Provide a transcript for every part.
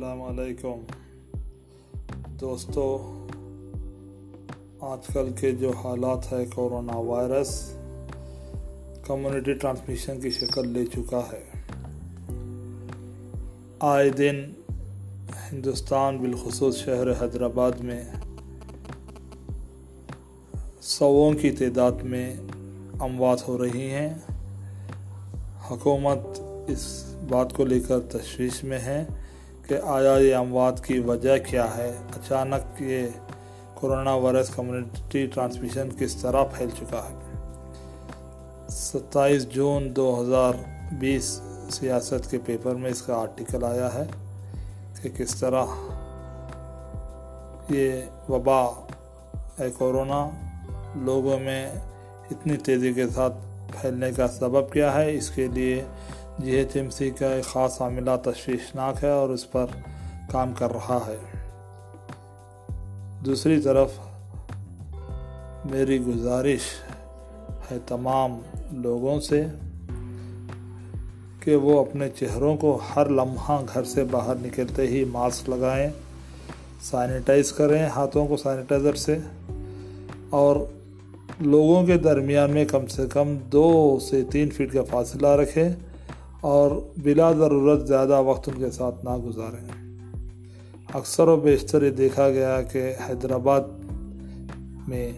السلام علیکم۔ دوستو، آج کل کے جو حالات ہے کورونا وائرس کمیونٹی ٹرانسمیشن کی شکل لے چکا ہے۔ آئے دن ہندوستان بالخصوص شہر حیدرآباد میں سووں کی تعداد میں اموات ہو رہی ہیں۔ حکومت اس بات کو لے کر تشویش میں ہے۔ کہ آیا یہ اموات کی وجہ کیا ہے؟ اچانک یہ کرونا وائرس کمیونٹی ٹرانسمیشن کس طرح پھیل چکا ہے؟ ستائیس جون دو ہزار بیس سیاست کے پیپر میں اس کا آرٹیکل آیا ہے کہ کس طرح یہ وبا ہے کورونا لوگوں میں اتنی تیزی کے ساتھ پھیلنے کا سبب کیا ہے؟ اس کے لیے جی ایچ ایم سی کا ایک خاص عاملہ تشویشناک ہے اور اس پر کام کر رہا ہے۔ دوسری طرف، میری گزارش ہے تمام لوگوں سے کہ وہ اپنے چہروں کو ہر لمحہ گھر سے باہر نکلتے ہی ماسک لگائیں، سینیٹائز کریں ہاتھوں کو سینیٹائزر سے، اور لوگوں کے درمیان میں کم سے کم دو سے تین فٹ کا فاصلہ رکھیں۔ اور بلا ضرورت زیادہ وقت ان کے ساتھ نہ گزاریں۔ اکثر و بیشتر یہ دیکھا گیا کہ حیدرآباد میں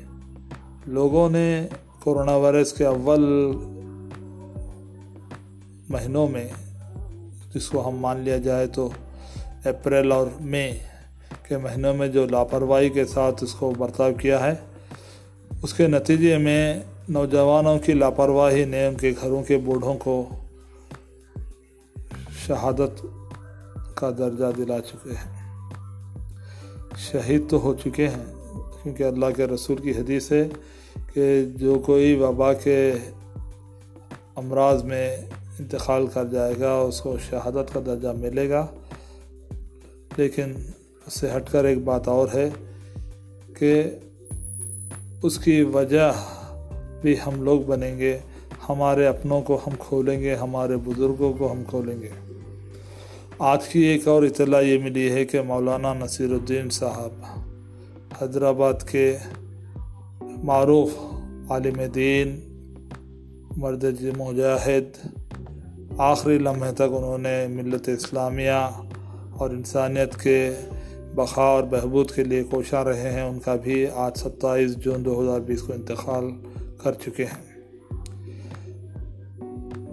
لوگوں نے کرونا وائرس کے اول مہینوں میں، جس کو ہم مان لیا جائے تو اپریل اور مئی کے مہینوں میں جو لاپرواہی کے ساتھ اس کو برتاؤ کیا ہے، اس کے نتیجے میں نوجوانوں کی لاپرواہی نے ان کے گھروں کے بوڑھوں کو شہادت کا درجہ دلا چکے ہیں۔ شہید تو ہو چکے ہیں، کیونکہ اللہ کے رسول کی حدیث ہے کہ جو کوئی وبا کے امراض میں انتقال کر جائے گا، اس کو شہادت کا درجہ ملے گا۔ لیکن اس سے ہٹ کر ایک بات اور ہے کہ اس کی وجہ بھی ہم لوگ بنیں گے۔ ہمارے اپنوں کو ہم کھولیں گے، ہمارے بزرگوں کو ہم کھولیں گے۔ آج کی ایک اور اطلاع یہ ملی ہے کہ مولانا نصیر الدین صاحب حیدرآباد کے معروف عالم دین، مرد مجاہد، آخری لمحے تک انہوں نے ملت اسلامیہ اور انسانیت کے بقا اور بہبود کے لیے کوشاں رہے ہیں، ان کا بھی آج ستائیس جون دو ہزار بیس کو انتقال کر چکے ہیں۔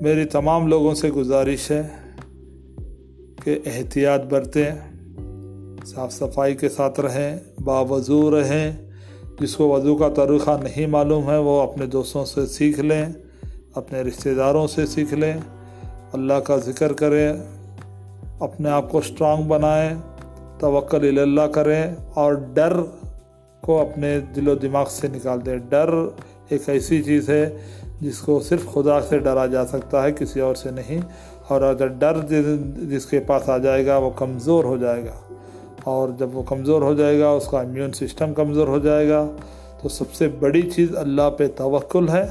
میری تمام لوگوں سے گزارش ہے کہ احتیاط برتیں، صاف صفائی کے ساتھ رہیں، باوضو رہیں۔ جس کو وضو کا طریقہ نہیں معلوم ہے، وہ اپنے دوستوں سے سیکھ لیں، اپنے رشتہ داروں سے سیکھ لیں۔ اللہ کا ذکر کریں، اپنے آپ کو اسٹرانگ بنائیں، توکل اللہ کریں اور ڈر کو اپنے دل و دماغ سے نکال دیں۔ ڈر ایک ایسی چیز ہے جس کو صرف خدا سے ڈرا جا سکتا ہے، کسی اور سے نہیں۔ اور اگر ڈر جس کے پاس آ جائے گا، وہ کمزور ہو جائے گا۔ اور جب وہ کمزور ہو جائے گا، اس کا امیون سسٹم کمزور ہو جائے گا۔ تو سب سے بڑی چیز اللہ پہ توکل ہے،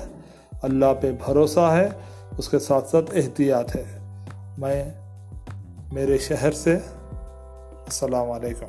اللہ پہ بھروسہ ہے، اس کے ساتھ ساتھ احتیاط ہے۔ میں، میرے شہر سے، السلام علیکم۔